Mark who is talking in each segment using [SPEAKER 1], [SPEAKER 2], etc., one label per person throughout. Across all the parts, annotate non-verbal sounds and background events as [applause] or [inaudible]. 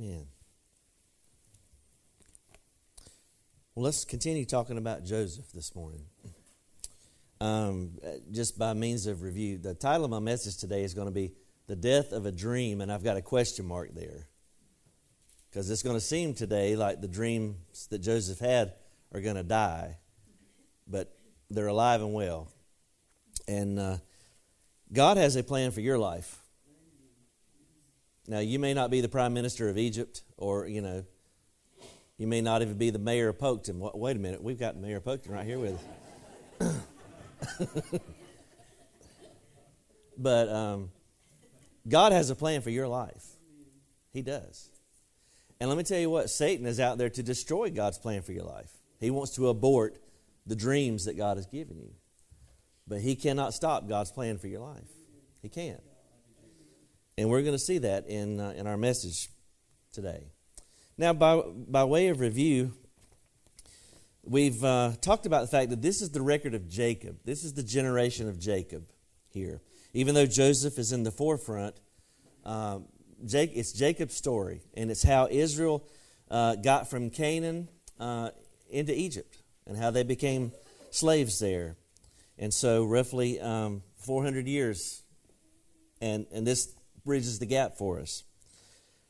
[SPEAKER 1] Amen. Well, let's continue talking about Joseph this morning. Um, just by means of review, the title of my message today is going to be The Death of a Dream, and I've got a question mark there. Because it's going to seem today like the dreams that Joseph had are going to die, but they're alive and well. And uh, God has a plan for your life. Now, you may not be the prime minister of Egypt, or, you know, you may not even be the mayor of Polkton. Wait a minute, we've got Mayor of Polkton right here with us. [coughs] but um, God has a plan for your life. He does. And let me tell you what Satan is out there to destroy God's plan for your life. He wants to abort the dreams that God has given you. But he cannot stop God's plan for your life. He can't. And we're going to see that in, uh, in our message today. Now, by, by way of review, we've uh, talked about the fact that this is the record of Jacob. This is the generation of Jacob here. Even though Joseph is in the forefront, uh, Jake, it's Jacob's story, and it's how Israel uh, got from Canaan uh, into Egypt and how they became slaves there. And so, roughly um, 400 years, and, and this bridges the gap for us.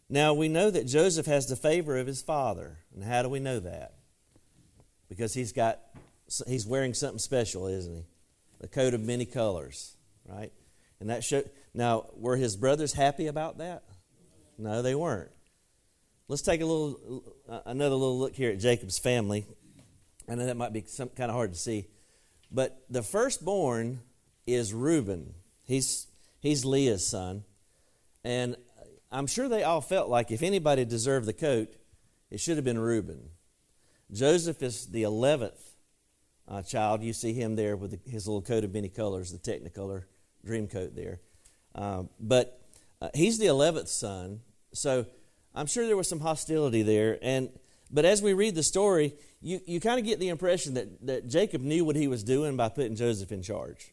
[SPEAKER 1] Now, we know that Joseph has the favor of his father. And how do we know that? Because he's got, he's wearing something special, isn't he? A coat of many colors, right? And that show, now, were his brothers happy about that? No, they weren't. Let's take a little, uh, another little look here at Jacob's family. I know that might be some kind of hard to see, but the firstborn is Reuben. He's he's Leah's son, and I'm sure they all felt like if anybody deserved the coat, it should have been Reuben. Joseph is the eleventh uh, child. You see him there with his little coat of many colors, the Technicolor dream coat there. Uh, but uh, he's the eleventh son, so I'm sure there was some hostility there. And but as we read the story, you, you kind of get the impression that, that Jacob knew what he was doing by putting Joseph in charge.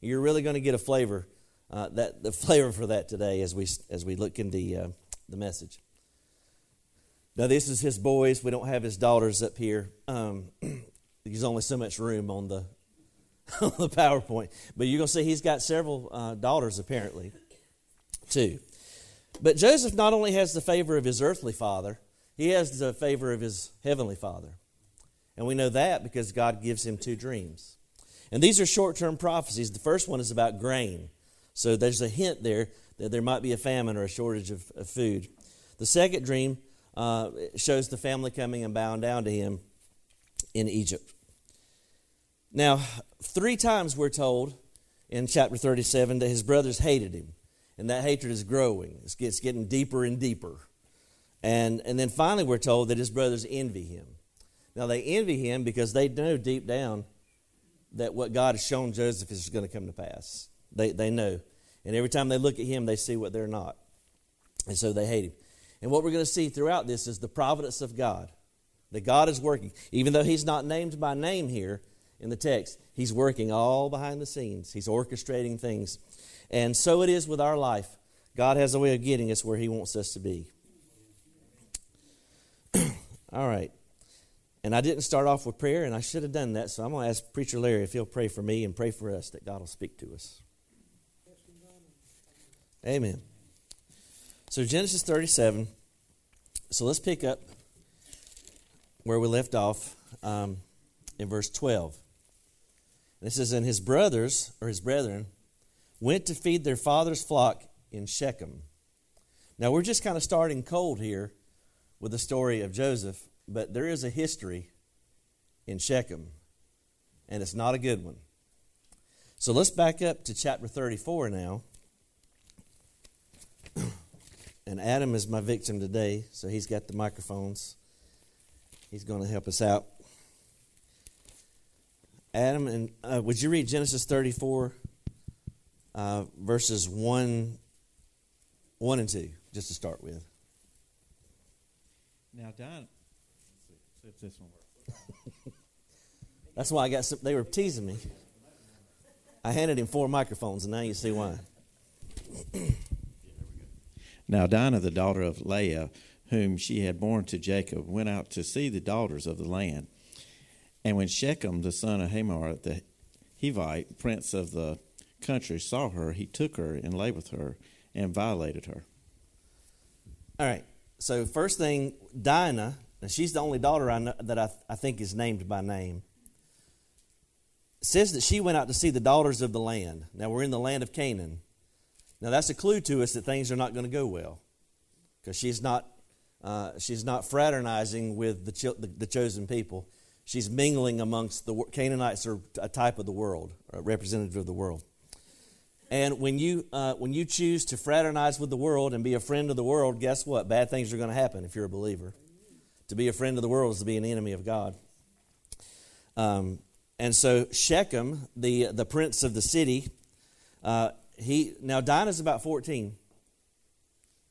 [SPEAKER 1] You're really going to get a flavor, uh, that the flavor for that today as we as we look in the uh, the message. Now this is his boys. We don't have his daughters up here. Um, [clears throat] there's only so much room on the [laughs] on the PowerPoint, but you're to see he's got several uh, daughters apparently, too. But Joseph not only has the favor of his earthly father, he has the favor of his heavenly father. And we know that because God gives him two dreams. And these are short term prophecies. The first one is about grain. So there's a hint there that there might be a famine or a shortage of, of food. The second dream uh, shows the family coming and bowing down to him in Egypt. Now, three times we're told in chapter 37 that his brothers hated him. And that hatred is growing, it's, it's getting deeper and deeper. And, and then finally, we're told that his brothers envy him. Now, they envy him because they know deep down that what God has shown Joseph is going to come to pass. They, they know. And every time they look at him, they see what they're not. And so they hate him. And what we're going to see throughout this is the providence of God. That God is working. Even though he's not named by name here in the text, he's working all behind the scenes. He's orchestrating things. And so it is with our life. God has a way of getting us where he wants us to be. [clears throat] all right. And I didn't start off with prayer, and I should have done that. So I'm going to ask Preacher Larry if he'll pray for me and pray for us that God will speak to us. Amen. So Genesis 37. So let's pick up where we left off um, in verse 12. This is, And his brothers, or his brethren, went to feed their father's flock in Shechem. Now we're just kind of starting cold here with the story of Joseph but there is a history in Shechem, and it's not a good one. So let's back up to chapter 34 now. And Adam is my victim today, so he's got the microphones. He's going to help us out. Adam, and uh, would you read Genesis 34, uh, verses 1, 1 and 2, just to start with?
[SPEAKER 2] Now, Don, see if this one works. [laughs]
[SPEAKER 1] That's why I got some, they were teasing me. I handed him four microphones, and now you see why. [clears throat]
[SPEAKER 2] now, Dinah, the daughter of Leah,
[SPEAKER 3] whom she had borne to Jacob, went out to see the daughters of the land. And when Shechem, the son of Hamor, the Hivite, prince of the country, saw her, he took her and lay with her and violated her.
[SPEAKER 1] All right. So first thing, Dinah. She's the only daughter I know, that I, I think is named by name. says that she went out to see the daughters of the land. Now we're in the land of Canaan. Now that's a clue to us that things are not going to go well, because she's not uh, she's not fraternizing with the, the, the chosen people. She's mingling amongst the Canaanites are a type of the world, a representative of the world. And when you, uh, when you choose to fraternize with the world and be a friend of the world, guess what? Bad things are going to happen if you're a believer. To be a friend of the world is to be an enemy of God. Um, and so Shechem, the, the prince of the city, uh, he now Dinah's about 14,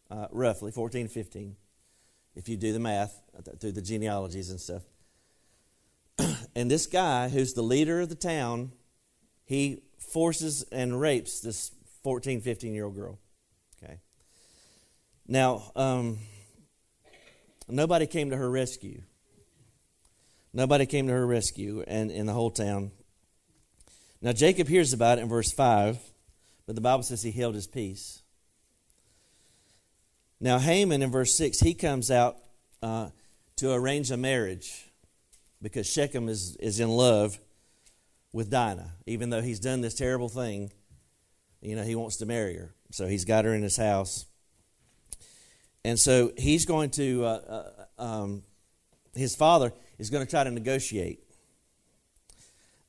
[SPEAKER 1] uh, roughly 14, 15, if you do the math uh, through the genealogies and stuff. [clears throat] and this guy, who's the leader of the town, he forces and rapes this 14, 15 year old girl. Okay. Now, um, nobody came to her rescue. Nobody came to her rescue and in the whole town. Now, Jacob hears about it in verse 5, but the Bible says he held his peace. Now, Hamor in verse 6, he comes out uh, to arrange a marriage because Shechem is, is in love with Dinah, even though he's done this terrible thing. You know, he wants to marry her. So he's got her in his house. And so he's going to, uh, uh, um, his father is going to try to negotiate.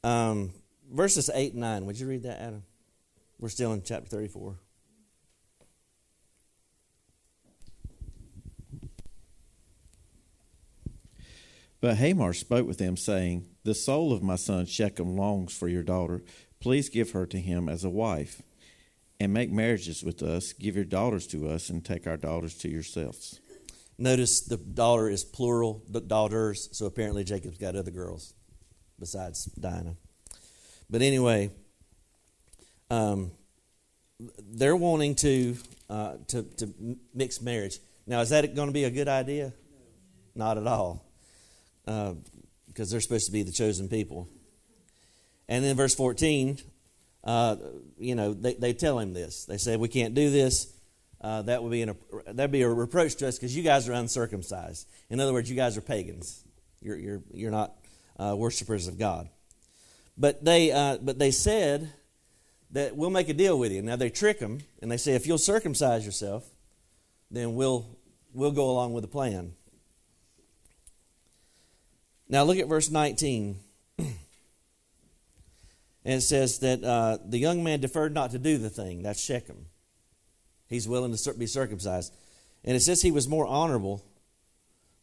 [SPEAKER 1] Um, verses 8 and 9. Would you read that, Adam? We're still in chapter 34.
[SPEAKER 3] But Hamor spoke with them, saying, The soul of my son Shechem longs for your daughter. Please give her to him as a wife, and make marriages with us. Give your daughters to us, and take our daughters to yourselves.
[SPEAKER 1] Notice the daughter is plural, the daughters, so apparently Jacob's got other girls besides Dinah. But anyway, um, they're wanting to, uh, to, to mix marriage. Now, is that going to be a good idea? Not at all because uh, they're supposed to be the chosen people. And then verse 14, uh, you know, they, they tell him this. They say, We can't do this. Uh, that would be an, that'd be a reproach to us because you guys are uncircumcised. In other words, you guys are pagans. You're, you're, you're not uh, worshipers of God. But they, uh, but they said that we'll make a deal with you. Now they trick them and they say, if you'll circumcise yourself, then we'll, we'll go along with the plan. Now look at verse 19. [clears throat] and it says that uh, the young man deferred not to do the thing. That's Shechem. He's willing to be circumcised. And it says he was more honorable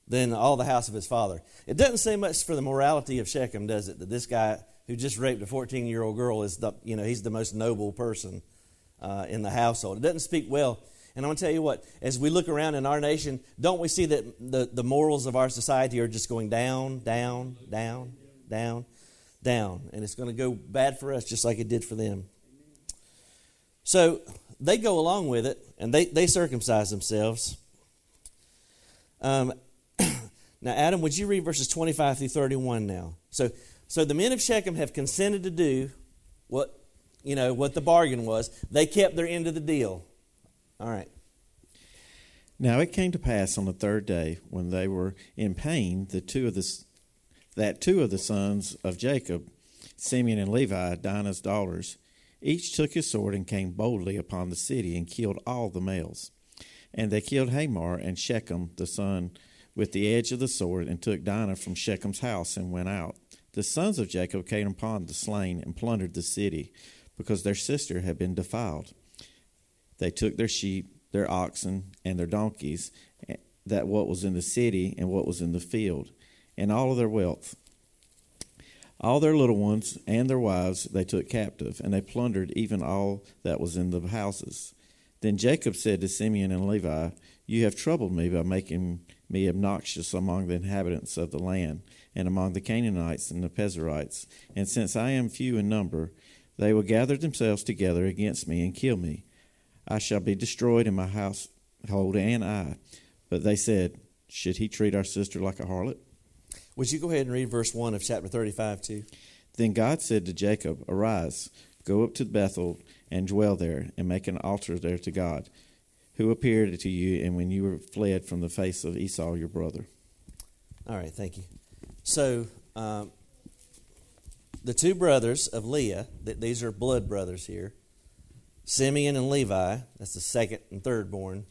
[SPEAKER 1] than all the house of his father. It doesn't say much for the morality of Shechem, does it? That this guy who just raped a 14 year old girl is the, you know, he's the most noble person uh, in the household. It doesn't speak well and I'm going to tell you what, as we look around in our nation, don't we see that the, the morals of our society are just going down, down, down, down, down? And it's going to go bad for us just like it did for them. So they go along with it and they, they circumcise themselves. Um, [clears throat] now, Adam, would you read verses 25 through 31 now? So, so the men of Shechem have consented to do what, you know, what the bargain was. They kept their end of the deal. All right.
[SPEAKER 3] Now it came to pass on the third day when they were in pain, the two of the, that two of the sons of Jacob, Simeon and Levi, Dinah's daughters, each took his sword and came boldly upon the city and killed all the males. And they killed Hamor and Shechem, the son, with the edge of the sword, and took Dinah from Shechem's house and went out. The sons of Jacob came upon the slain and plundered the city, because their sister had been defiled. They took their sheep, their oxen, and their donkeys, eh, that what was in the city and what was in the field, and all of their wealth. All their little ones and their wives they took captive, and they plundered even all that was in the houses. Then Jacob said to Simeon and Levi, You have troubled me by making me obnoxious among the inhabitants of the land, and among the Canaanites and the Perizzites. And since I am few in number, they will gather themselves together against me and kill me. I shall be destroyed in my household and I. But they said, Should he treat our sister like a harlot?
[SPEAKER 1] Would you go ahead and read verse 1 of chapter 35 too?
[SPEAKER 3] Then God said to Jacob, Arise, go up to Bethel, and dwell there, and make an altar there to God, who appeared to you, and when you were fled from the face of Esau your brother.
[SPEAKER 1] All right, thank you. So, um, the two brothers of Leah, th- these are blood brothers here, Simeon and Levi, that's the second and third born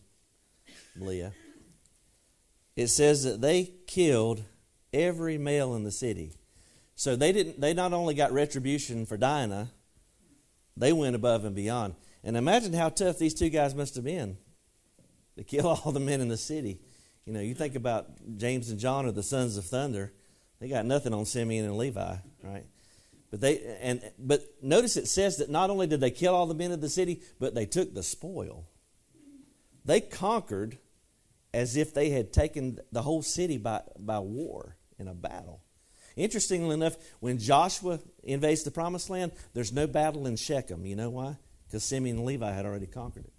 [SPEAKER 1] Leah. It says that they killed every male in the city. So they didn't they not only got retribution for Dinah, they went above and beyond. And imagine how tough these two guys must have been to kill [laughs] all the men in the city. You know, you think about James and John are the sons of thunder. They got nothing on Simeon and Levi, right? But they and but notice it says that not only did they kill all the men of the city, but they took the spoil. They conquered as if they had taken the whole city by, by war in a battle. Interestingly enough, when Joshua invades the promised land, there's no battle in Shechem. You know why? Because Simeon and Levi had already conquered it.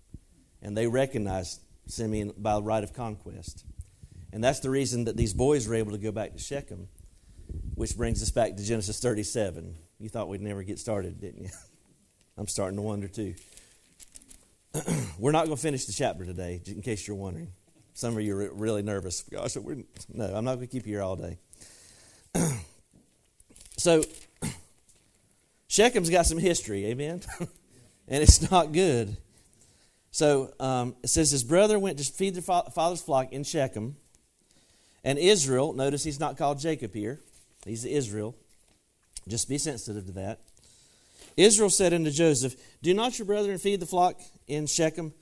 [SPEAKER 1] And they recognized Simeon by the right of conquest. And that's the reason that these boys were able to go back to Shechem, which brings us back to Genesis 37. You thought we'd never get started, didn't you? [laughs] I'm starting to wonder too. [clears throat] we're not going to finish the chapter today, in case you're wondering. Some of you are really nervous. Gosh, we're, no, I'm not going to keep you here all day. [clears throat] so, [clears throat] Shechem's got some history, amen? [laughs] and it's not good. So, um, it says his brother went to feed the father's flock in Shechem. And Israel, notice he's not called Jacob here, he's Israel. Just be sensitive to that. Israel said unto Joseph, Do not your brethren feed the flock in Shechem?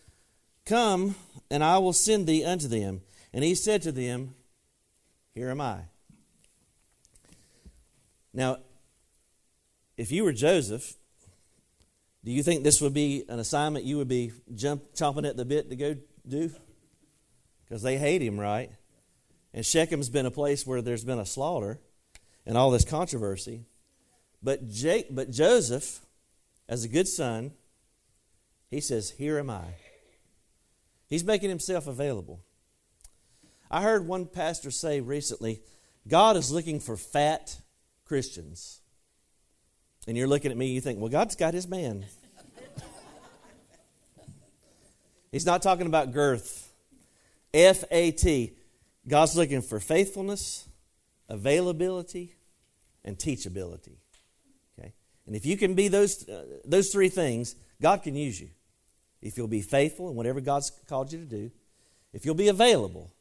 [SPEAKER 1] Come, and I will send thee unto them. And he said to them, Here am I. Now, if you were Joseph, do you think this would be an assignment you would be jump, chomping at the bit to go do? Because they hate him, right? And Shechem's been a place where there's been a slaughter and all this controversy. But, Jake, but Joseph, as a good son, he says, Here am I. He's making himself available. I heard one pastor say recently God is looking for fat Christians. And you're looking at me, you think, well, God's got his man. [laughs] He's not talking about girth. F A T. God's looking for faithfulness, availability, and teachability. Okay? And if you can be those, uh, those three things, God can use you. If you'll be faithful in whatever God's called you to do, if you'll be available.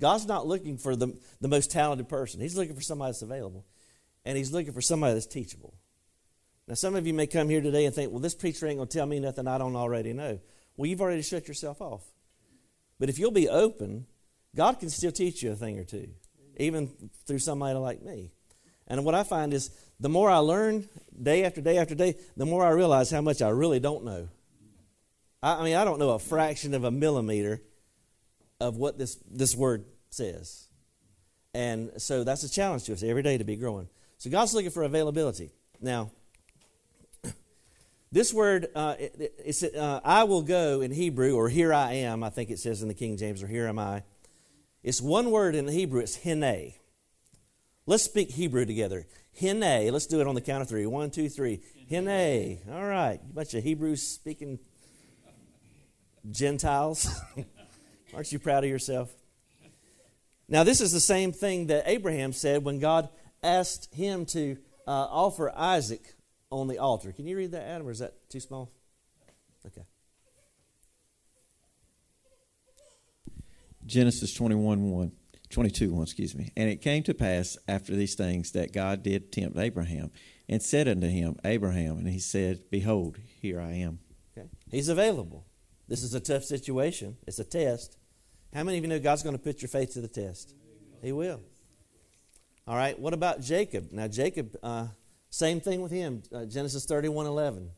[SPEAKER 1] God's not looking for the, the most talented person, He's looking for somebody that's available. And He's looking for somebody that's teachable. Now, some of you may come here today and think, well, this preacher ain't going to tell me nothing I don't already know. Well, you've already shut yourself off. But if you'll be open, God can still teach you a thing or two, even through somebody like me. And what I find is the more I learn day after day after day, the more I realize how much I really don't know. I, mean, I don't know a fraction of a millimeter of what this, this word says. And so that's a challenge to us every day to be growing. So God's looking for availability. Now, [clears throat] this word, uh, it, uh, I will go in Hebrew, or here I am, I think it says in the King James, or here am I. It's one word in Hebrew, it's hene. Let's speak Hebrew together. Hene. Let's do it on the count of three. One, two, three. Hene. All right. You bunch of Hebrews speaking Gentiles. [laughs] Aren't you proud of yourself? Now, this is the same thing that Abraham said when God asked him to uh, offer Isaac on the altar. Can you read that, Adam, or is that too small? Okay.
[SPEAKER 3] Genesis 21 1. 22 1, excuse me. And it came to pass after these things that God did tempt Abraham and said unto him, Abraham, and he said, Behold, here I am.
[SPEAKER 1] Okay. He's available. This is a tough situation. It's a test. How many of you know God's going to put your faith to the test? He will. All right. What about Jacob? Now, Jacob, uh, same thing with him. Uh, Genesis 31 11.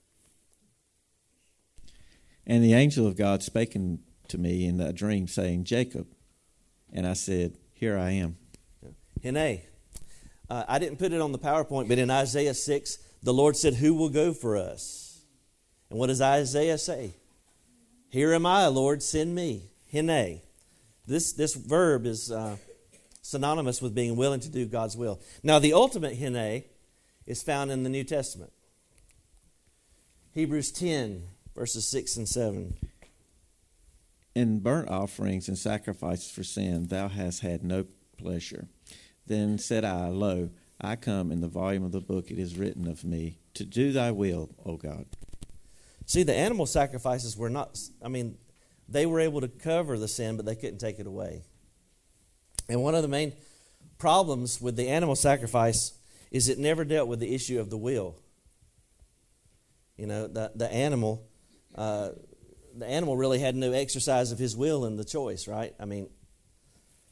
[SPEAKER 3] And the angel of God spake to me in a dream, saying, Jacob. And I said, Here I am.
[SPEAKER 1] Hene. Uh, I didn't put it on the PowerPoint, but in Isaiah 6, the Lord said, Who will go for us? And what does Isaiah say? Here am I, Lord, send me. Hene. This, this verb is uh, synonymous with being willing to do God's will. Now, the ultimate hene is found in the New Testament. Hebrews 10, verses 6 and 7.
[SPEAKER 3] In burnt offerings and sacrifices for sin, thou hast had no pleasure. Then said I, Lo, I come in the volume of the book it is written of me, to do thy will, O God.
[SPEAKER 1] See, the animal sacrifices were not, I mean, they were able to cover the sin, but they couldn't take it away. And one of the main problems with the animal sacrifice is it never dealt with the issue of the will. You know, the, the animal, uh, the animal really had no exercise of his will in the choice, right? I mean,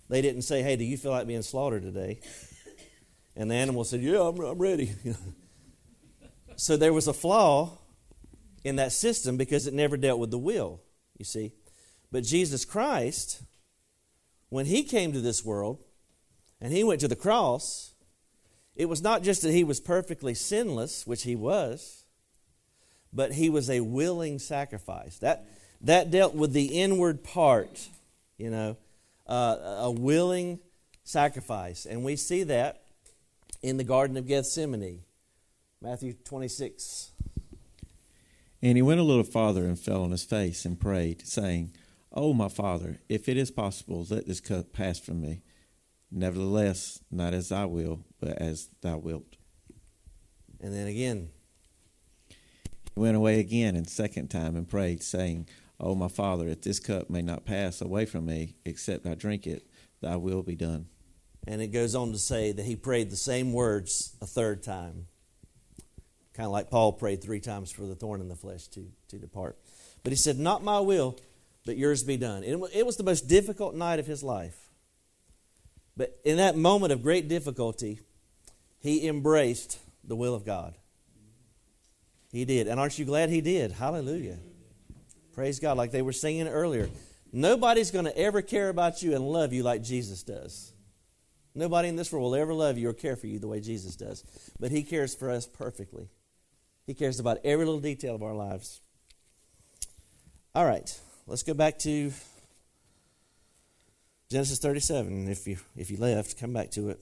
[SPEAKER 1] they didn't say, "Hey, do you feel like being slaughtered today?" And the animal said, "Yeah, I'm, I'm ready." [laughs] so there was a flaw in that system because it never dealt with the will. You see, but Jesus Christ, when he came to this world, and he went to the cross, it was not just that he was perfectly sinless, which he was, but he was a willing sacrifice. That that dealt with the inward part, you know uh, a willing sacrifice. And we see that in the Garden of Gethsemane, Matthew 26.
[SPEAKER 3] And he went a little farther and fell on his face and prayed, saying, O my Father, if it is possible, let this cup pass from me. Nevertheless, not as I will, but as thou wilt.
[SPEAKER 1] And then again,
[SPEAKER 3] went away again and second time and prayed, saying, O my Father, if this cup may not pass away from me, except I drink it, thy will be done.
[SPEAKER 1] And it goes on to say that he prayed the same words a third time. Kind of like Paul prayed three times for the thorn in the flesh to, to depart. But he said, Not my will, but yours be done. It was the most difficult night of his life. But in that moment of great difficulty, he embraced the will of God. He did. And aren't you glad he did? Hallelujah. Praise God, like they were singing earlier. Nobody's going to ever care about you and love you like Jesus does. Nobody in this world will ever love you or care for you the way Jesus does. But He cares for us perfectly. He cares about every little detail of our lives. All right, let's go back to Genesis 37. If you, if you left, come back to it.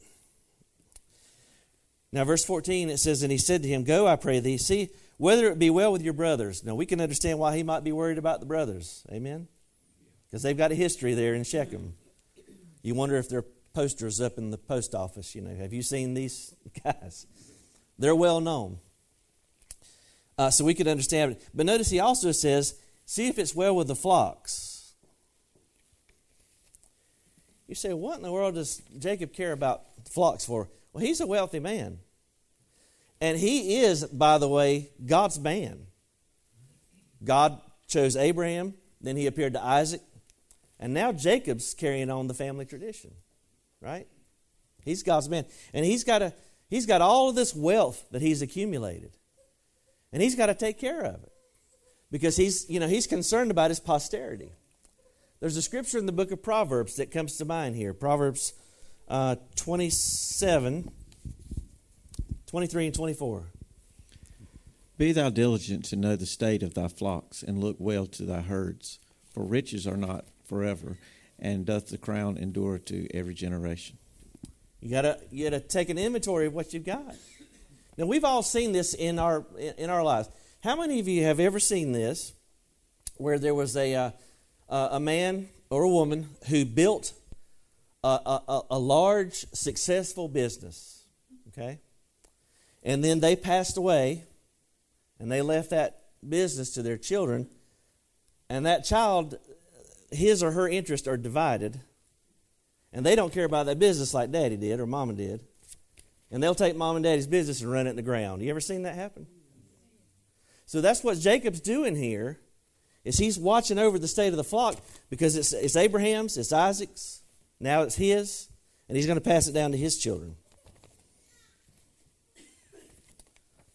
[SPEAKER 1] Now, verse 14, it says, And he said to him, Go, I pray thee, see whether it be well with your brothers. Now, we can understand why he might be worried about the brothers. Amen? Because they've got a history there in Shechem. You wonder if there are posters up in the post office. You know, have you seen these [laughs] guys? They're well known. Uh, so we could understand it. But notice he also says, See if it's well with the flocks. You say, What in the world does Jacob care about flocks for? Well, he's a wealthy man. And he is, by the way, God's man. God chose Abraham, then he appeared to Isaac, and now Jacob's carrying on the family tradition, right? He's God's man. And he's got, a, he's got all of this wealth that he's accumulated. And he's got to take care of it. Because he's, you know, he's concerned about his posterity. There's a scripture in the book of Proverbs that comes to mind here. Proverbs uh, 27 23 and 24.
[SPEAKER 3] Be thou diligent to know the state of thy flocks, and look well to thy herds, for riches are not forever, and doth the crown endure to every generation.
[SPEAKER 1] You gotta you gotta take an inventory of what you've got. Now we've all seen this in our in our lives. How many of you have ever seen this, where there was a uh, a man or a woman who built a, a, a large successful business? Okay, and then they passed away and they left that business to their children. And that child, his or her interests are divided. And they don't care about that business like daddy did or mama did. And they'll take mom and daddy's business and run it in the ground. You ever seen that happen? So that's what Jacob's doing here is he's watching over the state of the flock because it's, it's Abraham's, it's Isaac's, now it's his, and he's going to pass it down to his children.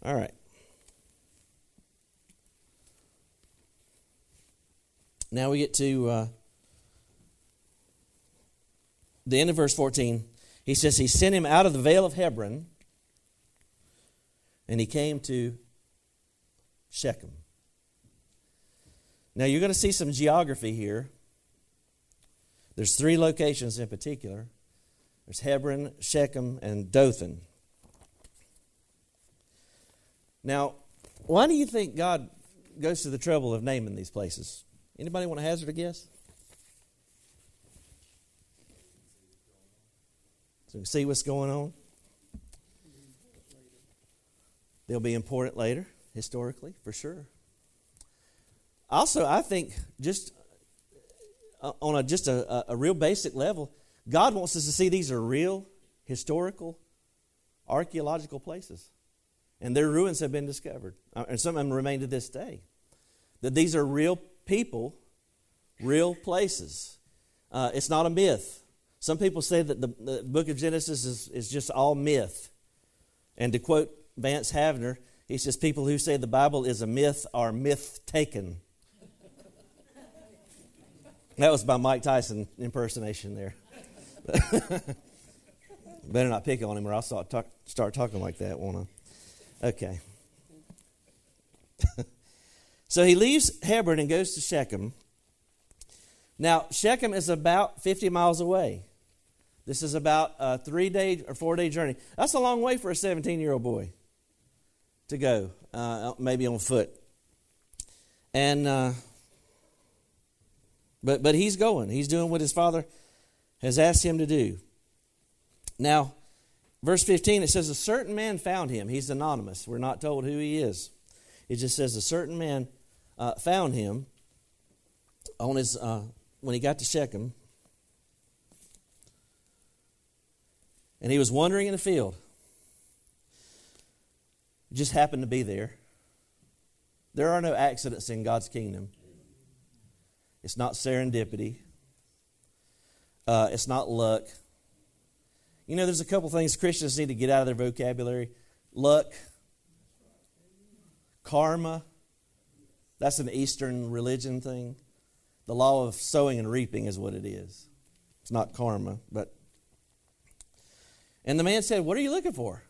[SPEAKER 1] All right. Now we get to uh, the end of verse 14. He says, He sent him out of the vale of Hebron, and he came to Shechem. Now you're going to see some geography here. There's three locations in particular. There's Hebron, Shechem, and Dothan. Now, why do you think God goes to the trouble of naming these places? Anybody want to hazard a guess? So we see what's going on. They'll be important later, historically, for sure. Also, I think just uh, on a just a, a real basic level, God wants us to see these are real, historical, archaeological places. And their ruins have been discovered. Uh, and some of them remain to this day. That these are real people, real places. Uh, it's not a myth. Some people say that the, the book of Genesis is, is just all myth. And to quote Vance Havner, he says, People who say the Bible is a myth are myth taken. that was my Mike Tyson impersonation there. [laughs] Better not pick on him or I'll start, talk, start talking like that, won't I? Okay. [laughs] so he leaves Hebron and goes to Shechem. Now, Shechem is about 50 miles away. This is about a three day or four day journey. That's a long way for a 17 year old boy to go, uh, maybe on foot. And, uh, but, but he's going. He's doing what his father has asked him to do. Now, verse 15, it says, A certain man found him. He's anonymous. We're not told who he is. It just says, A certain man uh, found him on his, uh, when he got to Shechem. And he was wandering in the field. Just happened to be there. There are no accidents in God's kingdom. It's not serendipity. Uh, it's not luck. You know, there's a couple things Christians need to get out of their vocabulary luck, karma. That's an Eastern religion thing. The law of sowing and reaping is what it is. It's not karma, but. And the man said, What are you looking for?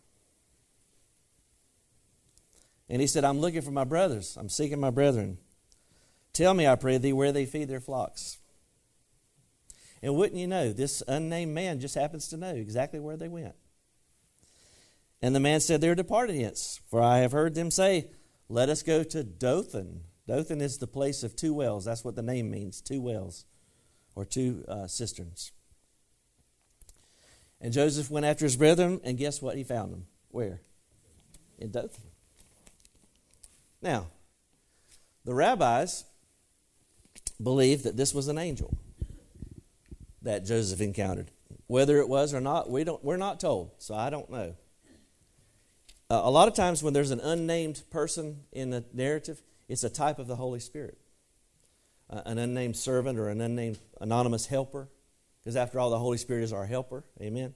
[SPEAKER 1] And he said, I'm looking for my brothers. I'm seeking my brethren. Tell me, I pray thee, where they feed their flocks. And wouldn't you know, this unnamed man just happens to know exactly where they went. And the man said, They're departed hence, for I have heard them say, Let us go to Dothan. Dothan is the place of two wells. That's what the name means two wells, or two uh, cisterns. And Joseph went after his brethren, and guess what? He found them. Where? In Dothan. Now, the rabbis believed that this was an angel that Joseph encountered. Whether it was or not, we don't, we're not told, so I don't know. Uh, a lot of times when there's an unnamed person in the narrative, it's a type of the Holy Spirit. Uh, an unnamed servant or an unnamed anonymous helper, because after all, the Holy Spirit is our helper. Amen.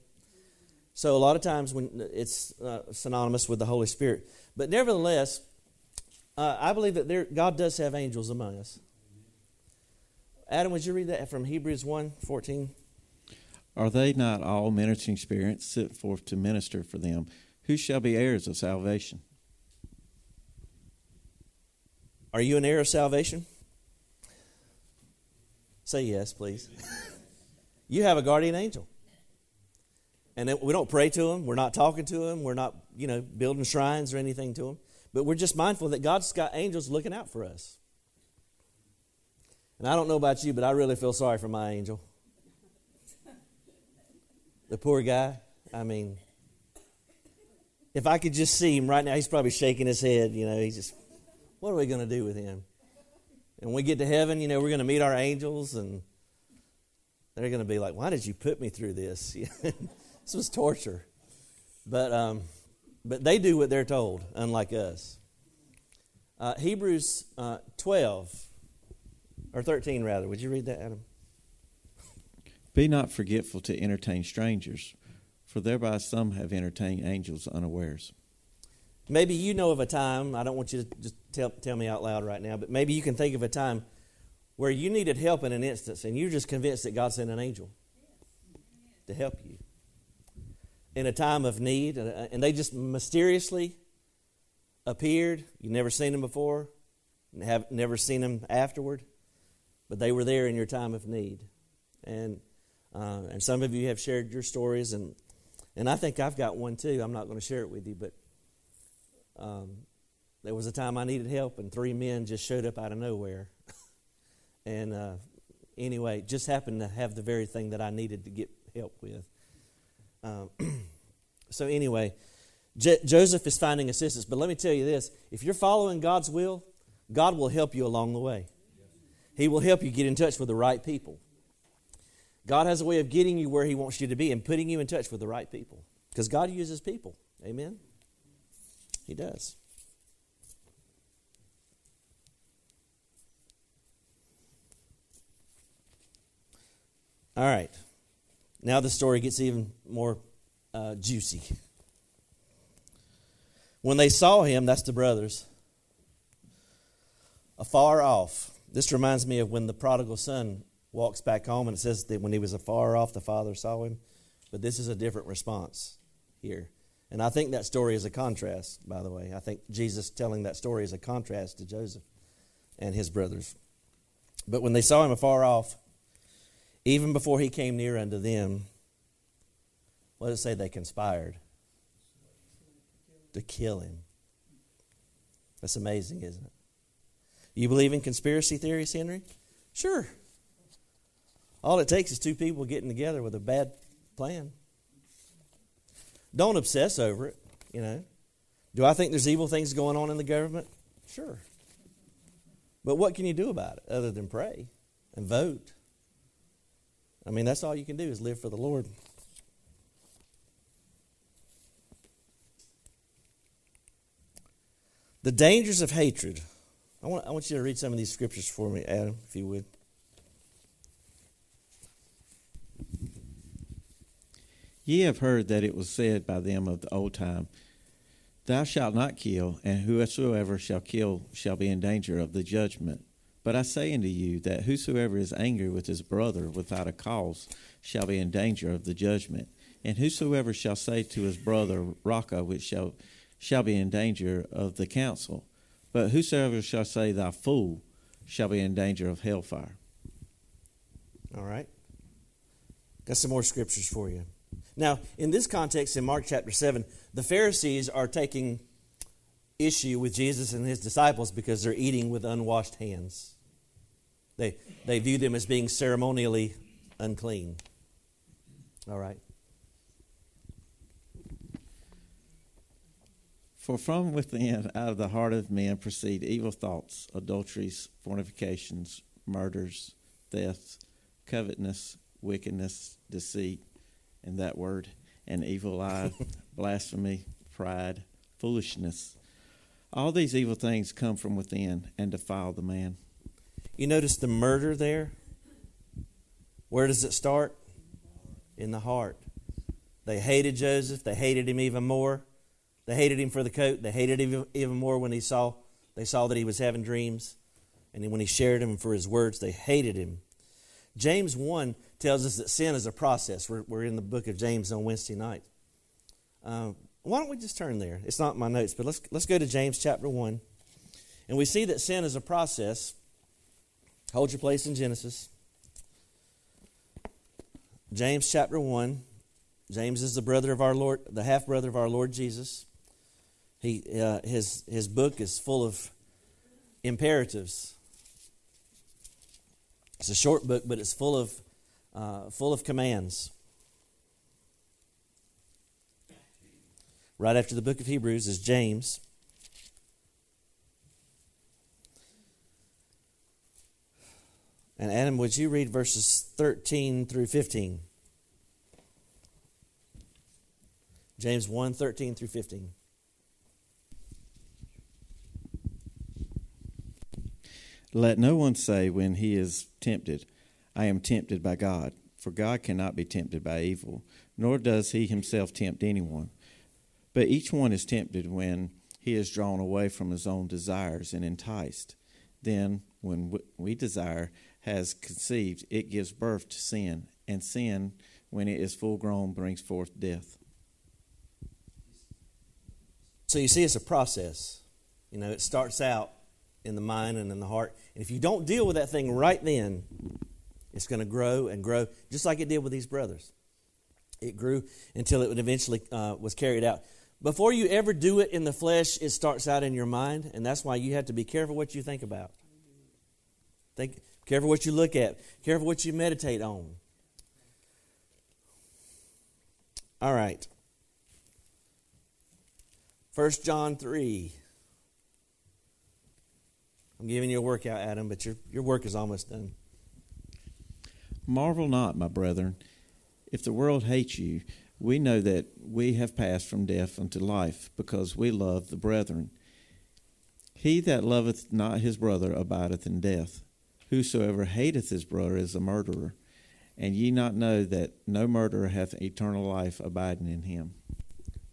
[SPEAKER 1] So a lot of times when it's uh, synonymous with the Holy Spirit, but nevertheless, uh, I believe that there, God does have angels among us. Adam, would you read that from Hebrews 1 14?
[SPEAKER 3] Are they not all ministering spirits sent forth to minister for them? Who shall be heirs of salvation?
[SPEAKER 1] Are you an heir of salvation? Say yes, please. [laughs] you have a guardian angel. And we don't pray to him. We're not talking to him. We're not, you know, building shrines or anything to him. But we're just mindful that God's got angels looking out for us. I don't know about you, but I really feel sorry for my angel. The poor guy. I mean, if I could just see him right now, he's probably shaking his head. You know, he's just, what are we going to do with him? And when we get to heaven, you know, we're going to meet our angels, and they're going to be like, why did you put me through this? [laughs] this was torture. But, um, but they do what they're told, unlike us. Uh, Hebrews uh, 12 or 13 rather. Would you read that, Adam?
[SPEAKER 3] Be not forgetful to entertain strangers, for thereby some have entertained angels unawares.
[SPEAKER 1] Maybe you know of a time, I don't want you to just tell, tell me out loud right now, but maybe you can think of a time where you needed help in an instance and you're just convinced that God sent an angel to help you in a time of need, and they just mysteriously appeared. You've never seen them before, and have never seen them afterward but they were there in your time of need. and uh, and some of you have shared your stories, and and I think I've got one too. I'm not going to share it with you, but um, there was a time I needed help, and three men just showed up out of nowhere, [laughs] and uh, anyway, just happened to have the very thing that I needed to get help with. Um, [clears throat] so anyway, J- Joseph is finding assistance, but let me tell you this: if you're following God's will, God will help you along the way. He will help you get in touch with the right people. God has a way of getting you where He wants you to be and putting you in touch with the right people. Because God uses people. Amen? He does. All right. Now the story gets even more uh, juicy. When they saw him, that's the brothers, afar off. This reminds me of when the prodigal son walks back home, and it says that when he was afar off, the father saw him. But this is a different response here. And I think that story is a contrast, by the way. I think Jesus telling that story is a contrast to Joseph and his brothers. But when they saw him afar off, even before he came near unto them, what does it say? They conspired to kill him. That's amazing, isn't it? You believe in conspiracy theories, Henry? Sure. All it takes is two people getting together with a bad plan. Don't obsess over it, you know. Do I think there's evil things going on in the government? Sure. But what can you do about it other than pray and vote? I mean, that's all you can do is live for the Lord. The dangers of hatred. I want, I want you to read some of these scriptures for me, Adam, if you would.
[SPEAKER 3] Ye have heard that it was said by them of the old time, Thou shalt not kill, and whosoever shall kill shall be in danger of the judgment. But I say unto you that whosoever is angry with his brother without a cause shall be in danger of the judgment. And whosoever shall say to his brother, Raca, which shall shall be in danger of the council. But whosoever shall say, Thou fool, shall be in danger of hellfire.
[SPEAKER 1] All right. Got some more scriptures for you. Now, in this context, in Mark chapter 7, the Pharisees are taking issue with Jesus and his disciples because they're eating with unwashed hands. They, they view them as being ceremonially unclean. All right.
[SPEAKER 3] For from within, out of the heart of men, proceed evil thoughts, adulteries, fornications, murders, thefts, covetousness, wickedness, deceit, and that word, an evil eye, [laughs] blasphemy, pride, foolishness. All these evil things come from within and defile the man.
[SPEAKER 1] You notice the murder there? Where does it start? In the heart. They hated Joseph. They hated him even more. They hated him for the coat. They hated him even more when he saw they saw that he was having dreams, and when he shared him for his words, they hated him. James one tells us that sin is a process. We're, we're in the book of James on Wednesday night. Uh, why don't we just turn there? It's not my notes, but let's let's go to James chapter one, and we see that sin is a process. Hold your place in Genesis. James chapter one. James is the brother of our Lord, the half brother of our Lord Jesus. He, uh, his, his book is full of imperatives. It's a short book, but it's full of, uh, full of commands. Right after the book of Hebrews is James. And Adam, would you read verses 13 through 15? James 1 13 through 15.
[SPEAKER 3] Let no one say when he is tempted, I am tempted by God. For God cannot be tempted by evil, nor does he himself tempt anyone. But each one is tempted when he is drawn away from his own desires and enticed. Then, when we desire has conceived, it gives birth to sin, and sin, when it is full grown, brings forth death.
[SPEAKER 1] So you see, it's a process. You know, it starts out in the mind and in the heart. And if you don't deal with that thing right then, It's going to grow and grow, just like it did with these brothers. It grew until it eventually uh, was carried out. Before you ever do it in the flesh, it starts out in your mind, and that's why you have to be careful what you think about. Think, careful what you look at, careful what you meditate on. All right. 1 John 3. I'm giving you a workout, Adam, but your, your work is almost done.
[SPEAKER 3] Marvel not, my brethren, if the world hates you. We know that we have passed from death unto life, because we love the brethren. He that loveth not his brother abideth in death. Whosoever hateth his brother is a murderer. And ye not know that no murderer hath eternal life abiding in him.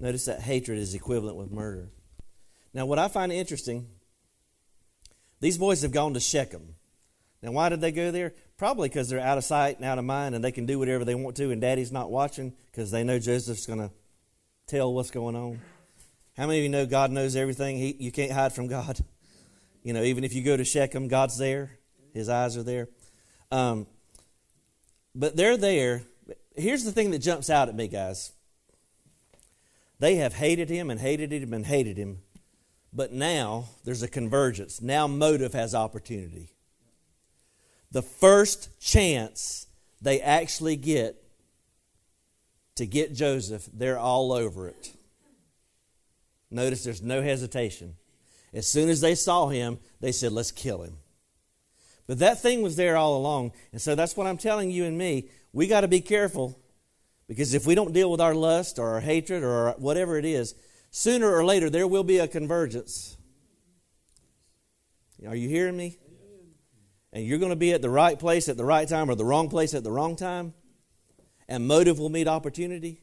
[SPEAKER 1] Notice that hatred is equivalent with murder. Now, what I find interesting, these boys have gone to Shechem. Now, why did they go there? Probably because they're out of sight and out of mind and they can do whatever they want to, and daddy's not watching because they know Joseph's going to tell what's going on. How many of you know God knows everything? He, you can't hide from God. You know, even if you go to Shechem, God's there, His eyes are there. Um, but they're there. Here's the thing that jumps out at me, guys. They have hated him and hated him and hated him. But now there's a convergence. Now motive has opportunity. The first chance they actually get to get Joseph, they're all over it. Notice there's no hesitation. As soon as they saw him, they said, Let's kill him. But that thing was there all along. And so that's what I'm telling you and me. We got to be careful because if we don't deal with our lust or our hatred or whatever it is, sooner or later there will be a convergence. Are you hearing me? And you're going to be at the right place at the right time or the wrong place at the wrong time. And motive will meet opportunity.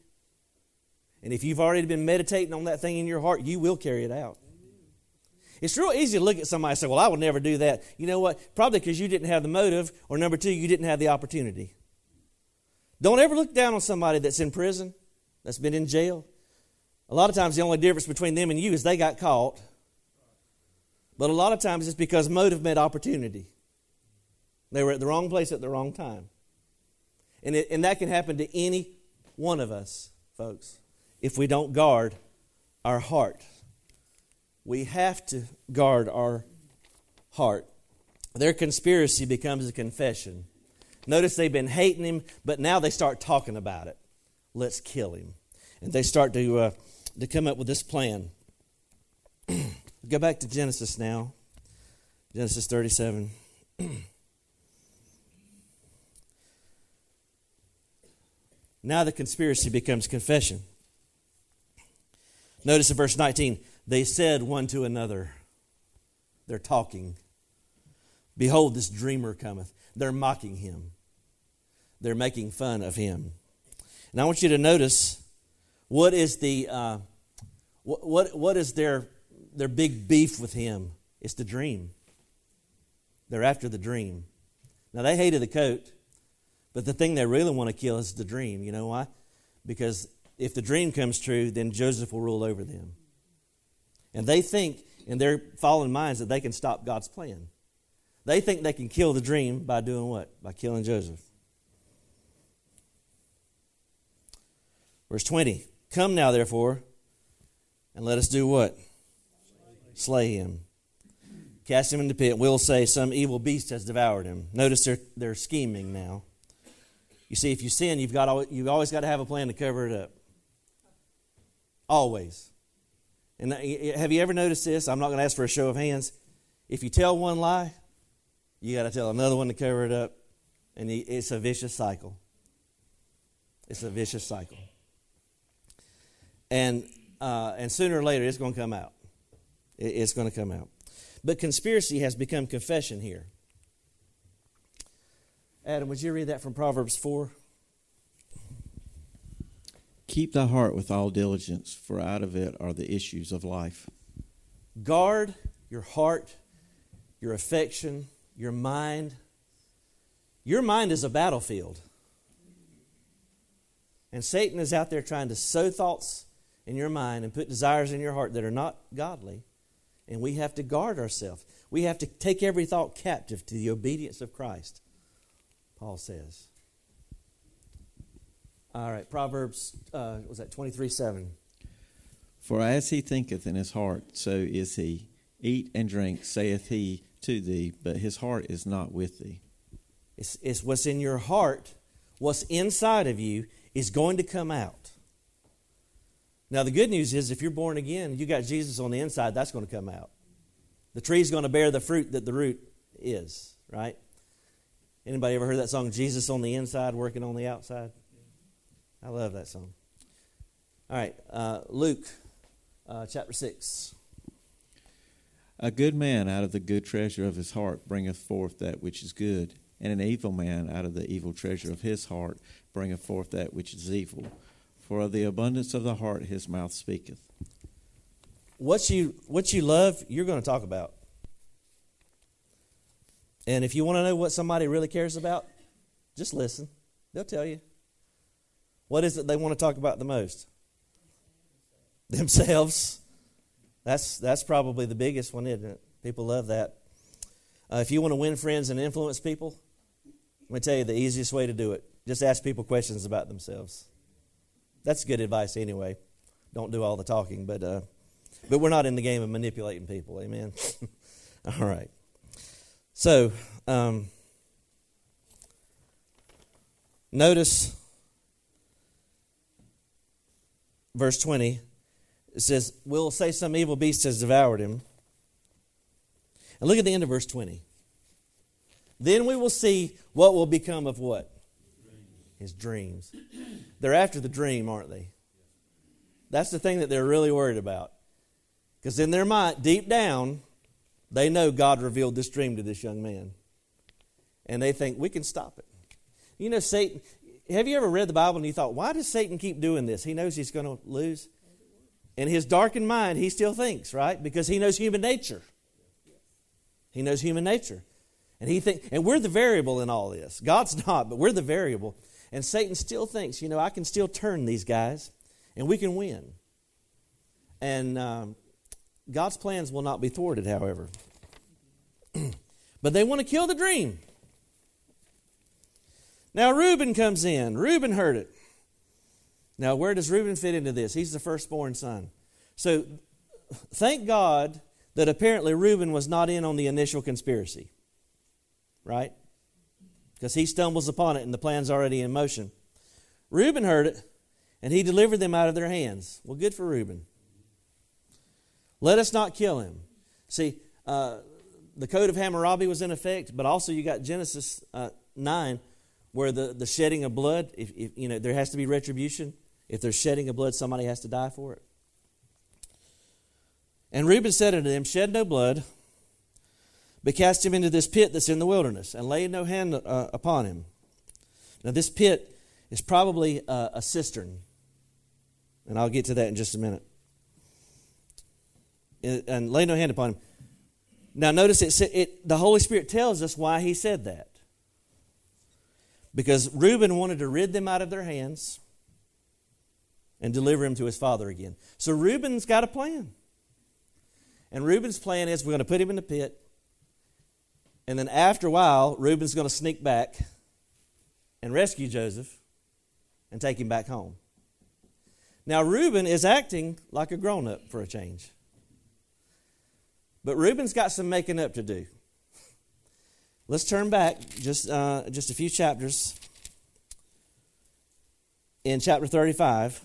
[SPEAKER 1] And if you've already been meditating on that thing in your heart, you will carry it out. It's real easy to look at somebody and say, Well, I would never do that. You know what? Probably because you didn't have the motive, or number two, you didn't have the opportunity. Don't ever look down on somebody that's in prison, that's been in jail. A lot of times, the only difference between them and you is they got caught. But a lot of times, it's because motive met opportunity. They were at the wrong place at the wrong time. And, it, and that can happen to any one of us, folks, if we don't guard our heart. We have to guard our heart. Their conspiracy becomes a confession. Notice they've been hating him, but now they start talking about it. Let's kill him. And they start to, uh, to come up with this plan. [clears throat] Go back to Genesis now. Genesis 37. [clears throat] now the conspiracy becomes confession. Notice in verse 19 they said one to another, they're talking. Behold, this dreamer cometh. They're mocking him, they're making fun of him. And I want you to notice what is the uh, what, what what is their their big beef with him? It's the dream. They're after the dream. Now they hated the coat, but the thing they really want to kill is the dream. You know why? Because if the dream comes true, then Joseph will rule over them. And they think in their fallen minds that they can stop God's plan. They think they can kill the dream by doing what? By killing Joseph. Verse 20 Come now, therefore, and let us do what? Slay him. Cast him into the pit. We'll say some evil beast has devoured him. Notice they're, they're scheming now. You see, if you sin, you've, got, you've always got to have a plan to cover it up. Always. And uh, have you ever noticed this? I'm not going to ask for a show of hands. If you tell one lie, you got to tell another one to cover it up. And it's a vicious cycle. It's a vicious cycle. And, uh, and sooner or later, it's going to come out. It's going to come out. But conspiracy has become confession here. Adam, would you read that from Proverbs 4?
[SPEAKER 3] Keep thy heart with all diligence, for out of it are the issues of life.
[SPEAKER 1] Guard your heart, your affection, your mind. Your mind is a battlefield. And Satan is out there trying to sow thoughts in your mind and put desires in your heart that are not godly. And we have to guard ourselves. We have to take every thought captive to the obedience of Christ. Paul says. All right, Proverbs, uh, was that 23 7?
[SPEAKER 3] For as he thinketh in his heart, so is he. Eat and drink, saith he to thee, but his heart is not with thee.
[SPEAKER 1] It's, it's what's in your heart, what's inside of you, is going to come out. Now, the good news is if you're born again, you got Jesus on the inside, that's going to come out. The tree's going to bear the fruit that the root is, right? Anybody ever heard that song, Jesus on the inside, working on the outside? I love that song. All right, uh, Luke uh, chapter 6.
[SPEAKER 3] A good man out of the good treasure of his heart bringeth forth that which is good, and an evil man out of the evil treasure of his heart bringeth forth that which is evil. For of the abundance of the heart his mouth speaketh.
[SPEAKER 1] What you, what you love, you're going to talk about. And if you want to know what somebody really cares about, just listen. They'll tell you. What is it they want to talk about the most? Themselves. That's, that's probably the biggest one, isn't it? People love that. Uh, if you want to win friends and influence people, let me tell you the easiest way to do it. Just ask people questions about themselves. That's good advice anyway. Don't do all the talking, but uh, but we're not in the game of manipulating people. Amen. [laughs] all right. So um, notice verse twenty. It says, "We'll say some evil beast has devoured him." And look at the end of verse twenty. Then we will see what will become of what his dreams. They're after the dream, aren't they? That's the thing that they're really worried about. Because in their mind, deep down, they know God revealed this dream to this young man. And they think, we can stop it. You know, Satan, have you ever read the Bible and you thought, why does Satan keep doing this? He knows he's going to lose. In his darkened mind, he still thinks, right? Because he knows human nature. He knows human nature. And he think, and we're the variable in all this. God's [laughs] not, but we're the variable. And Satan still thinks, you know, I can still turn these guys, and we can win. And um, God's plans will not be thwarted, however. [clears throat] but they want to kill the dream. Now Reuben comes in. Reuben heard it. Now, where does Reuben fit into this? He's the firstborn son. So, thank God that apparently Reuben was not in on the initial conspiracy. Right? Because he stumbles upon it and the plan's already in motion. Reuben heard it and he delivered them out of their hands. Well, good for Reuben. Let us not kill him. See, uh, the code of Hammurabi was in effect, but also you got Genesis uh, 9 where the, the shedding of blood, if, if, you know, there has to be retribution. If there's shedding of blood, somebody has to die for it. And Reuben said unto them, Shed no blood, but cast him into this pit that's in the wilderness, and lay no hand uh, upon him. Now, this pit is probably a, a cistern, and I'll get to that in just a minute. And, and lay no hand upon him. Now, notice it, it, the Holy Spirit tells us why he said that. Because Reuben wanted to rid them out of their hands and deliver him to his father again. So Reuben's got a plan. And Reuben's plan is we're going to put him in the pit. And then after a while, Reuben's going to sneak back and rescue Joseph and take him back home. Now, Reuben is acting like a grown up for a change. But Reuben's got some making up to do. Let's turn back just, uh, just a few chapters in chapter 35.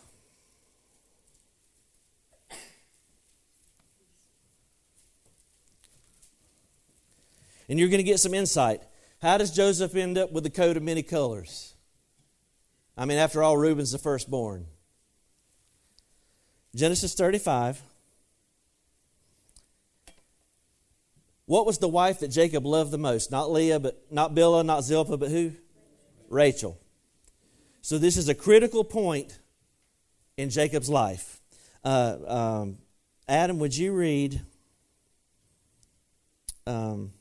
[SPEAKER 1] And you're going to get some insight. How does Joseph end up with the coat of many colors? I mean, after all, Reuben's the firstborn. Genesis 35. What was the wife that Jacob loved the most? Not Leah, but not Bilhah, not Zilpah, but who? Rachel. So this is a critical point in Jacob's life. Uh, um, Adam, would you read um,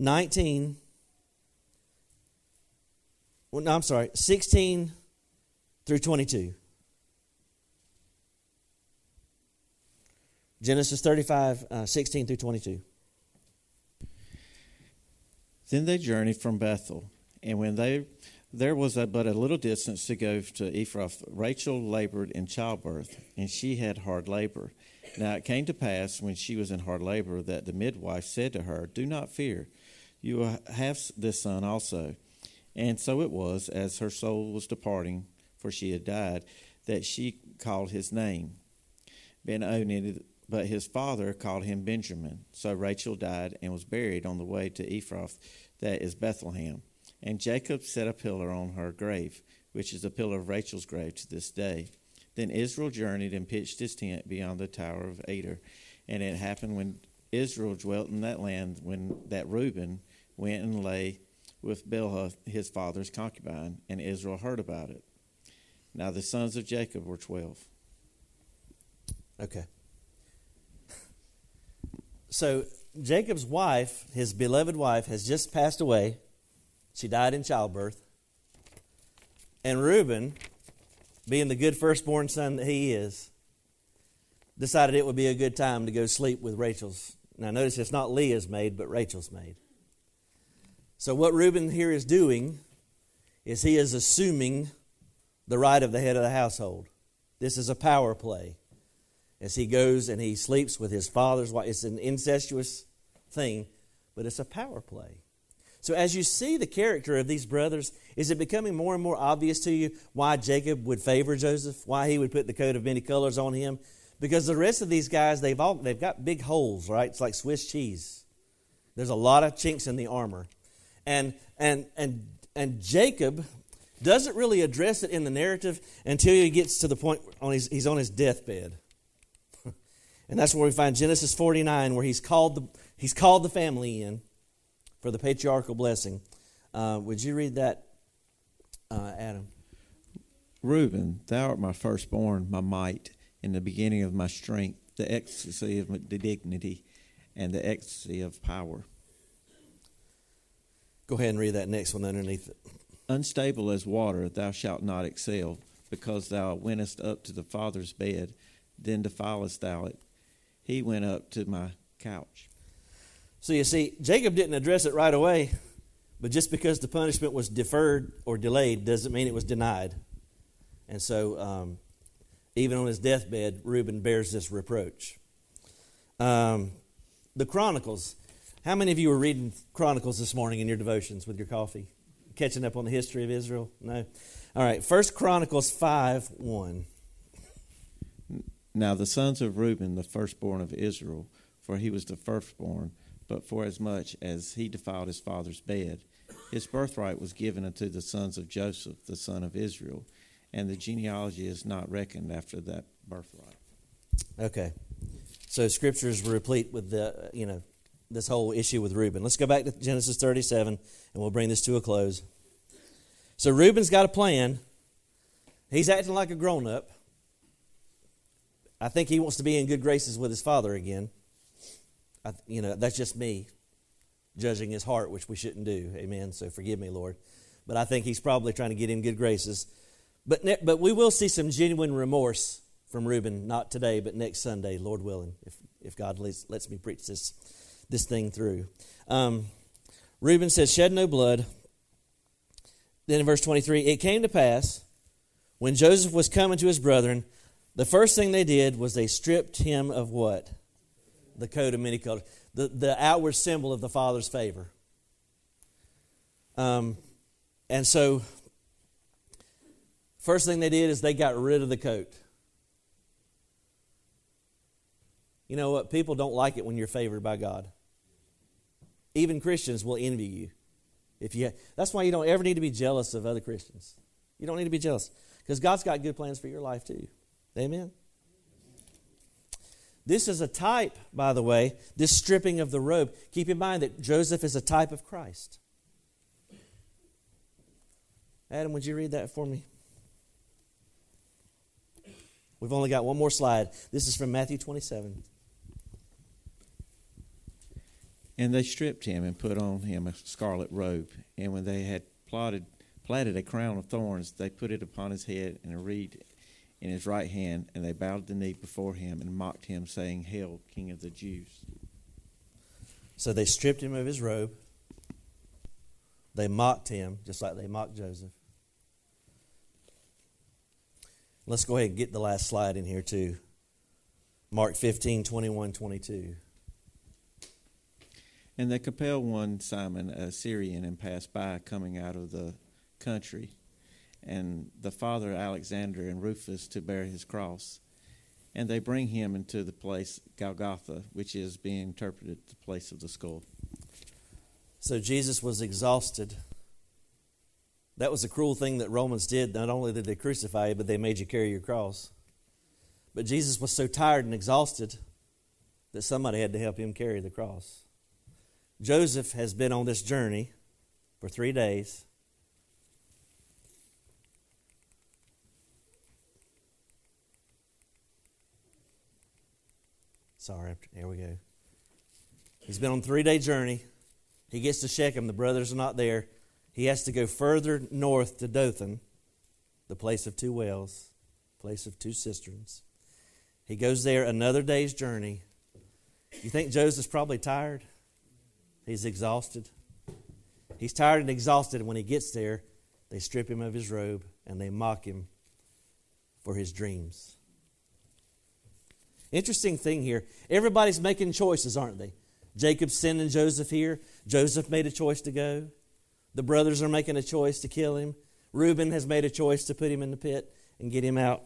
[SPEAKER 1] 19, well, no, I'm sorry, 16 through 22. Genesis 35, uh, 16 through 22.
[SPEAKER 3] Then they journeyed from Bethel, and when they there was a, but a little distance to go to Ephrath, Rachel labored in childbirth, and she had hard labor. Now it came to pass when she was in hard labor that the midwife said to her, Do not fear, you will have this son also. And so it was, as her soul was departing, for she had died, that she called his name Ben-Oni, but his father called him Benjamin. So Rachel died and was buried on the way to Ephrath, that is Bethlehem. And Jacob set a pillar on her grave, which is a pillar of Rachel's grave to this day. Then Israel journeyed and pitched his tent beyond the tower of Ader. And it happened when Israel dwelt in that land, when that Reuben went and lay with Bilhah, his father's concubine, and Israel heard about it. Now the sons of Jacob were twelve.
[SPEAKER 1] Okay. So Jacob's wife, his beloved wife, has just passed away. She died in childbirth. And Reuben, being the good firstborn son that he is, decided it would be a good time to go sleep with Rachel's. Now, notice it's not Leah's maid, but Rachel's maid. So, what Reuben here is doing is he is assuming the right of the head of the household. This is a power play. As he goes and he sleeps with his father's wife, it's an incestuous thing, but it's a power play. So, as you see the character of these brothers, is it becoming more and more obvious to you why Jacob would favor Joseph? Why he would put the coat of many colors on him? Because the rest of these guys, they've all they've got big holes, right? It's like Swiss cheese. There's a lot of chinks in the armor, and and and and Jacob doesn't really address it in the narrative until he gets to the point on his, he's on his deathbed, [laughs] and that's where we find Genesis 49, where he's called the he's called the family in for the patriarchal blessing. Uh, would you read that, uh, Adam?
[SPEAKER 3] Reuben, thou art my firstborn, my might, in the beginning of my strength, the ecstasy of the dignity, and the ecstasy of power.
[SPEAKER 1] Go ahead and read that next one underneath it.
[SPEAKER 3] Unstable as water, thou shalt not excel, because thou wentest up to the Father's bed, then defilest thou it. He went up to my couch.
[SPEAKER 1] So you see, Jacob didn't address it right away, but just because the punishment was deferred or delayed doesn't mean it was denied. And so, um, even on his deathbed, Reuben bears this reproach. Um, the Chronicles. How many of you were reading Chronicles this morning in your devotions with your coffee? Catching up on the history of Israel? No? All right, First Chronicles 5 1.
[SPEAKER 3] Now the sons of Reuben, the firstborn of Israel, for he was the firstborn, but for as much as he defiled his father's bed, his birthright was given unto the sons of Joseph, the son of Israel, and the genealogy is not reckoned after that birthright.
[SPEAKER 1] Okay. So scriptures were replete with the, you know, this whole issue with Reuben. Let's go back to Genesis 37 and we'll bring this to a close. So Reuben's got a plan. He's acting like a grown up. I think he wants to be in good graces with his father again. I, you know, that's just me judging his heart, which we shouldn't do. Amen. So forgive me, Lord. But I think he's probably trying to get in good graces. But, ne- but we will see some genuine remorse from Reuben, not today, but next Sunday, Lord willing, if, if God lets, lets me preach this, this thing through. Um, Reuben says, Shed no blood. Then in verse 23, it came to pass when Joseph was coming to his brethren, the first thing they did was they stripped him of what? the coat of many colors, the, the outward symbol of the Father's favor. Um, and so, first thing they did is they got rid of the coat. You know what? People don't like it when you're favored by God. Even Christians will envy you. If you, that's why you don't ever need to be jealous of other Christians. You don't need to be jealous because God's got good plans for your life too. Amen. This is a type, by the way, this stripping of the robe. Keep in mind that Joseph is a type of Christ. Adam, would you read that for me? We've only got one more slide. This is from Matthew 27.
[SPEAKER 3] And they stripped him and put on him a scarlet robe. And when they had plotted, platted a crown of thorns, they put it upon his head and a reed in his right hand, and they bowed the knee before him and mocked him, saying, Hail, King of the Jews.
[SPEAKER 1] So they stripped him of his robe. They mocked him, just like they mocked Joseph. Let's go ahead and get the last slide in here, too. Mark 15, 21, 22.
[SPEAKER 3] And they compelled one Simon, a Syrian, and passed by, coming out of the country, and the father Alexander and Rufus to bear his cross. And they bring him into the place Golgotha, which is being interpreted the place of the skull.
[SPEAKER 1] So Jesus was exhausted. That was a cruel thing that Romans did. Not only did they crucify you, but they made you carry your cross. But Jesus was so tired and exhausted that somebody had to help him carry the cross. Joseph has been on this journey for three days. Sorry, here we go. He's been on a three day journey. He gets to Shechem. The brothers are not there. He has to go further north to Dothan, the place of two wells, place of two cisterns. He goes there another day's journey. You think Joseph's probably tired? He's exhausted. He's tired and exhausted, when he gets there, they strip him of his robe and they mock him for his dreams. Interesting thing here. Everybody's making choices, aren't they? Jacob's sending Joseph here. Joseph made a choice to go. The brothers are making a choice to kill him. Reuben has made a choice to put him in the pit and get him out.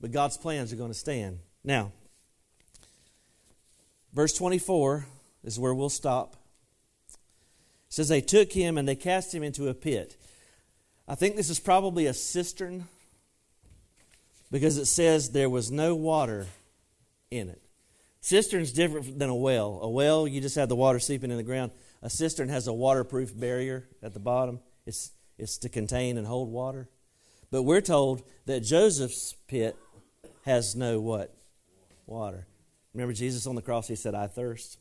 [SPEAKER 1] But God's plans are going to stand. Now, verse 24 is where we'll stop. It says, They took him and they cast him into a pit. I think this is probably a cistern because it says there was no water in it. Cistern's different than a well. A well, you just have the water seeping in the ground. A cistern has a waterproof barrier at the bottom. It's, it's to contain and hold water. But we're told that Joseph's pit has no what? Water. Remember Jesus on the cross, he said, I thirst.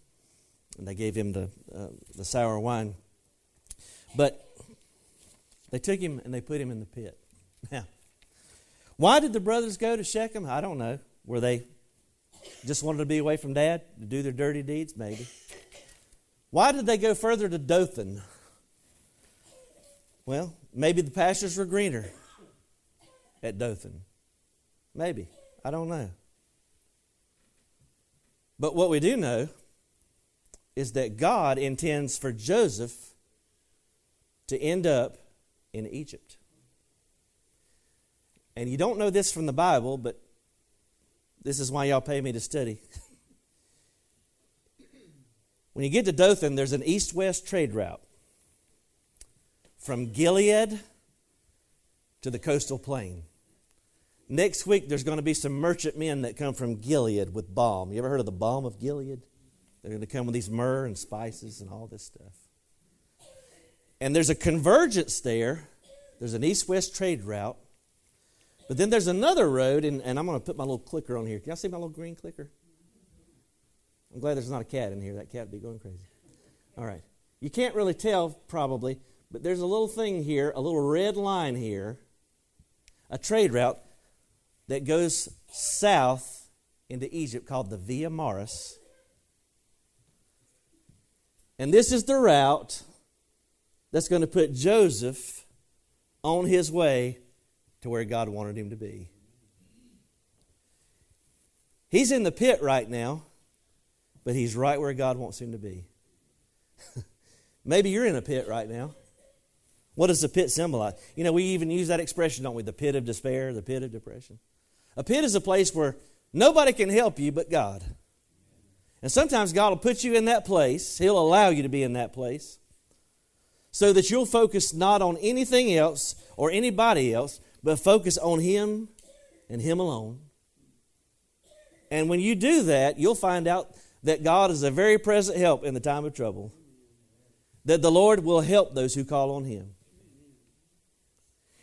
[SPEAKER 1] And they gave him the, uh, the sour wine. But they took him and they put him in the pit. [laughs] Now, why did the brothers go to Shechem? I don't know. Were they just wanted to be away from dad to do their dirty deeds? Maybe. Why did they go further to Dothan? Well, maybe the pastures were greener at Dothan. Maybe. I don't know. But what we do know is that God intends for Joseph to end up in Egypt. And you don't know this from the Bible, but this is why y'all pay me to study. [laughs] when you get to Dothan, there's an east west trade route from Gilead to the coastal plain. Next week, there's going to be some merchant men that come from Gilead with balm. You ever heard of the balm of Gilead? They're going to come with these myrrh and spices and all this stuff. And there's a convergence there. There's an east west trade route. But then there's another road, and, and I'm going to put my little clicker on here. Can y'all see my little green clicker? I'm glad there's not a cat in here. That cat would be going crazy. All right. You can't really tell, probably, but there's a little thing here, a little red line here, a trade route that goes south into Egypt called the Via Maris. And this is the route that's going to put Joseph on his way to where God wanted him to be. He's in the pit right now, but he's right where God wants him to be. [laughs] Maybe you're in a pit right now. What does the pit symbolize? You know, we even use that expression, don't we? The pit of despair, the pit of depression. A pit is a place where nobody can help you but God. And sometimes God will put you in that place, He'll allow you to be in that place, so that you'll focus not on anything else or anybody else, but focus on Him and Him alone. And when you do that, you'll find out that God is a very present help in the time of trouble, that the Lord will help those who call on Him.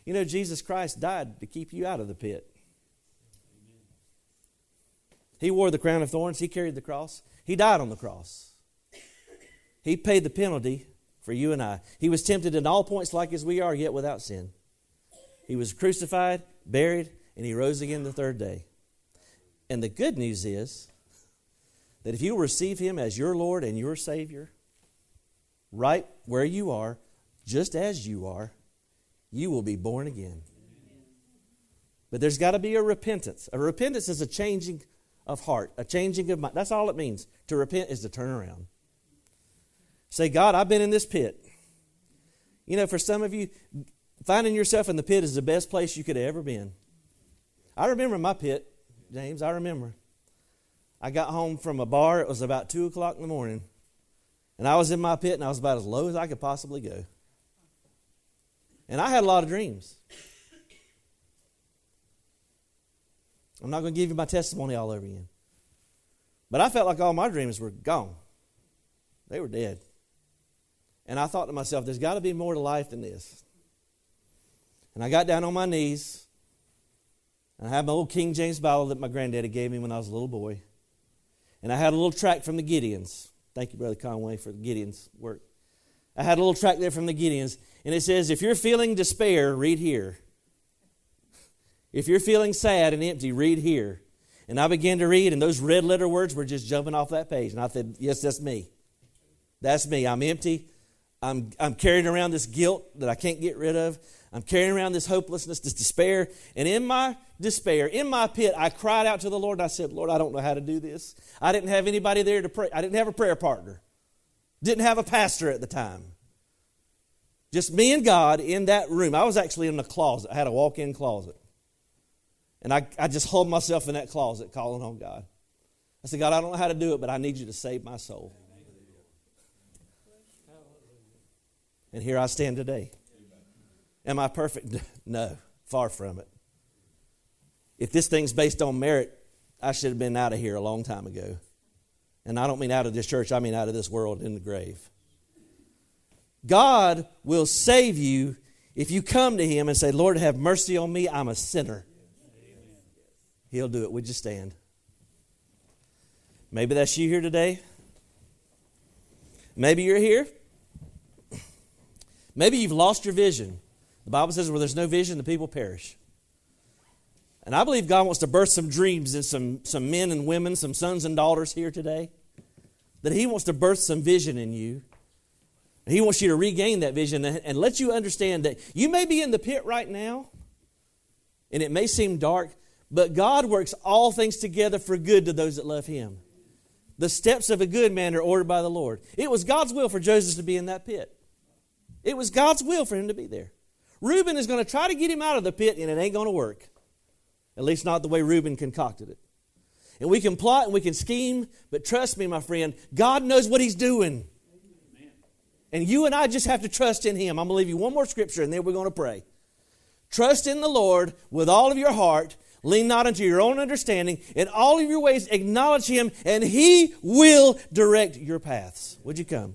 [SPEAKER 1] You know, Jesus Christ died to keep you out of the pit. He wore the crown of thorns, He carried the cross, He died on the cross. He paid the penalty for you and I. He was tempted in all points like as we are, yet without sin. He was crucified, buried, and he rose again the third day. And the good news is that if you receive him as your Lord and your Savior, right where you are, just as you are, you will be born again. But there's got to be a repentance. A repentance is a changing of heart, a changing of mind. That's all it means. To repent is to turn around. Say, God, I've been in this pit. You know, for some of you, finding yourself in the pit is the best place you could have ever been. I remember my pit, James. I remember. I got home from a bar. It was about 2 o'clock in the morning. And I was in my pit and I was about as low as I could possibly go. And I had a lot of dreams. I'm not going to give you my testimony all over again. But I felt like all my dreams were gone, they were dead. And I thought to myself, there's got to be more to life than this. And I got down on my knees. And I had my old King James Bible that my granddaddy gave me when I was a little boy. And I had a little tract from the Gideons. Thank you, Brother Conway, for the Gideons' work. I had a little tract there from the Gideons. And it says, if you're feeling despair, read here. If you're feeling sad and empty, read here. And I began to read, and those red letter words were just jumping off that page. And I said, Yes, that's me. That's me. I'm empty. I'm, I'm carrying around this guilt that I can't get rid of. I'm carrying around this hopelessness, this despair. And in my despair, in my pit, I cried out to the Lord. and I said, Lord, I don't know how to do this. I didn't have anybody there to pray. I didn't have a prayer partner, didn't have a pastor at the time. Just me and God in that room. I was actually in the closet. I had a walk in closet. And I, I just hold myself in that closet calling on God. I said, God, I don't know how to do it, but I need you to save my soul. And here I stand today. Am I perfect? [laughs] No, far from it. If this thing's based on merit, I should have been out of here a long time ago. And I don't mean out of this church, I mean out of this world in the grave. God will save you if you come to Him and say, Lord, have mercy on me. I'm a sinner. He'll do it. Would you stand? Maybe that's you here today. Maybe you're here. Maybe you've lost your vision. The Bible says where there's no vision, the people perish. And I believe God wants to birth some dreams in some, some men and women, some sons and daughters here today. That He wants to birth some vision in you. He wants you to regain that vision and, and let you understand that you may be in the pit right now, and it may seem dark, but God works all things together for good to those that love Him. The steps of a good man are ordered by the Lord. It was God's will for Joseph to be in that pit. It was God's will for him to be there. Reuben is going to try to get him out of the pit, and it ain't going to work. At least not the way Reuben concocted it. And we can plot and we can scheme, but trust me, my friend, God knows what He's doing. And you and I just have to trust in Him. I'm going to leave you one more scripture, and then we're going to pray. Trust in the Lord with all of your heart Lean not unto your own understanding. In all of your ways, acknowledge Him, and He will direct your paths. Would you come?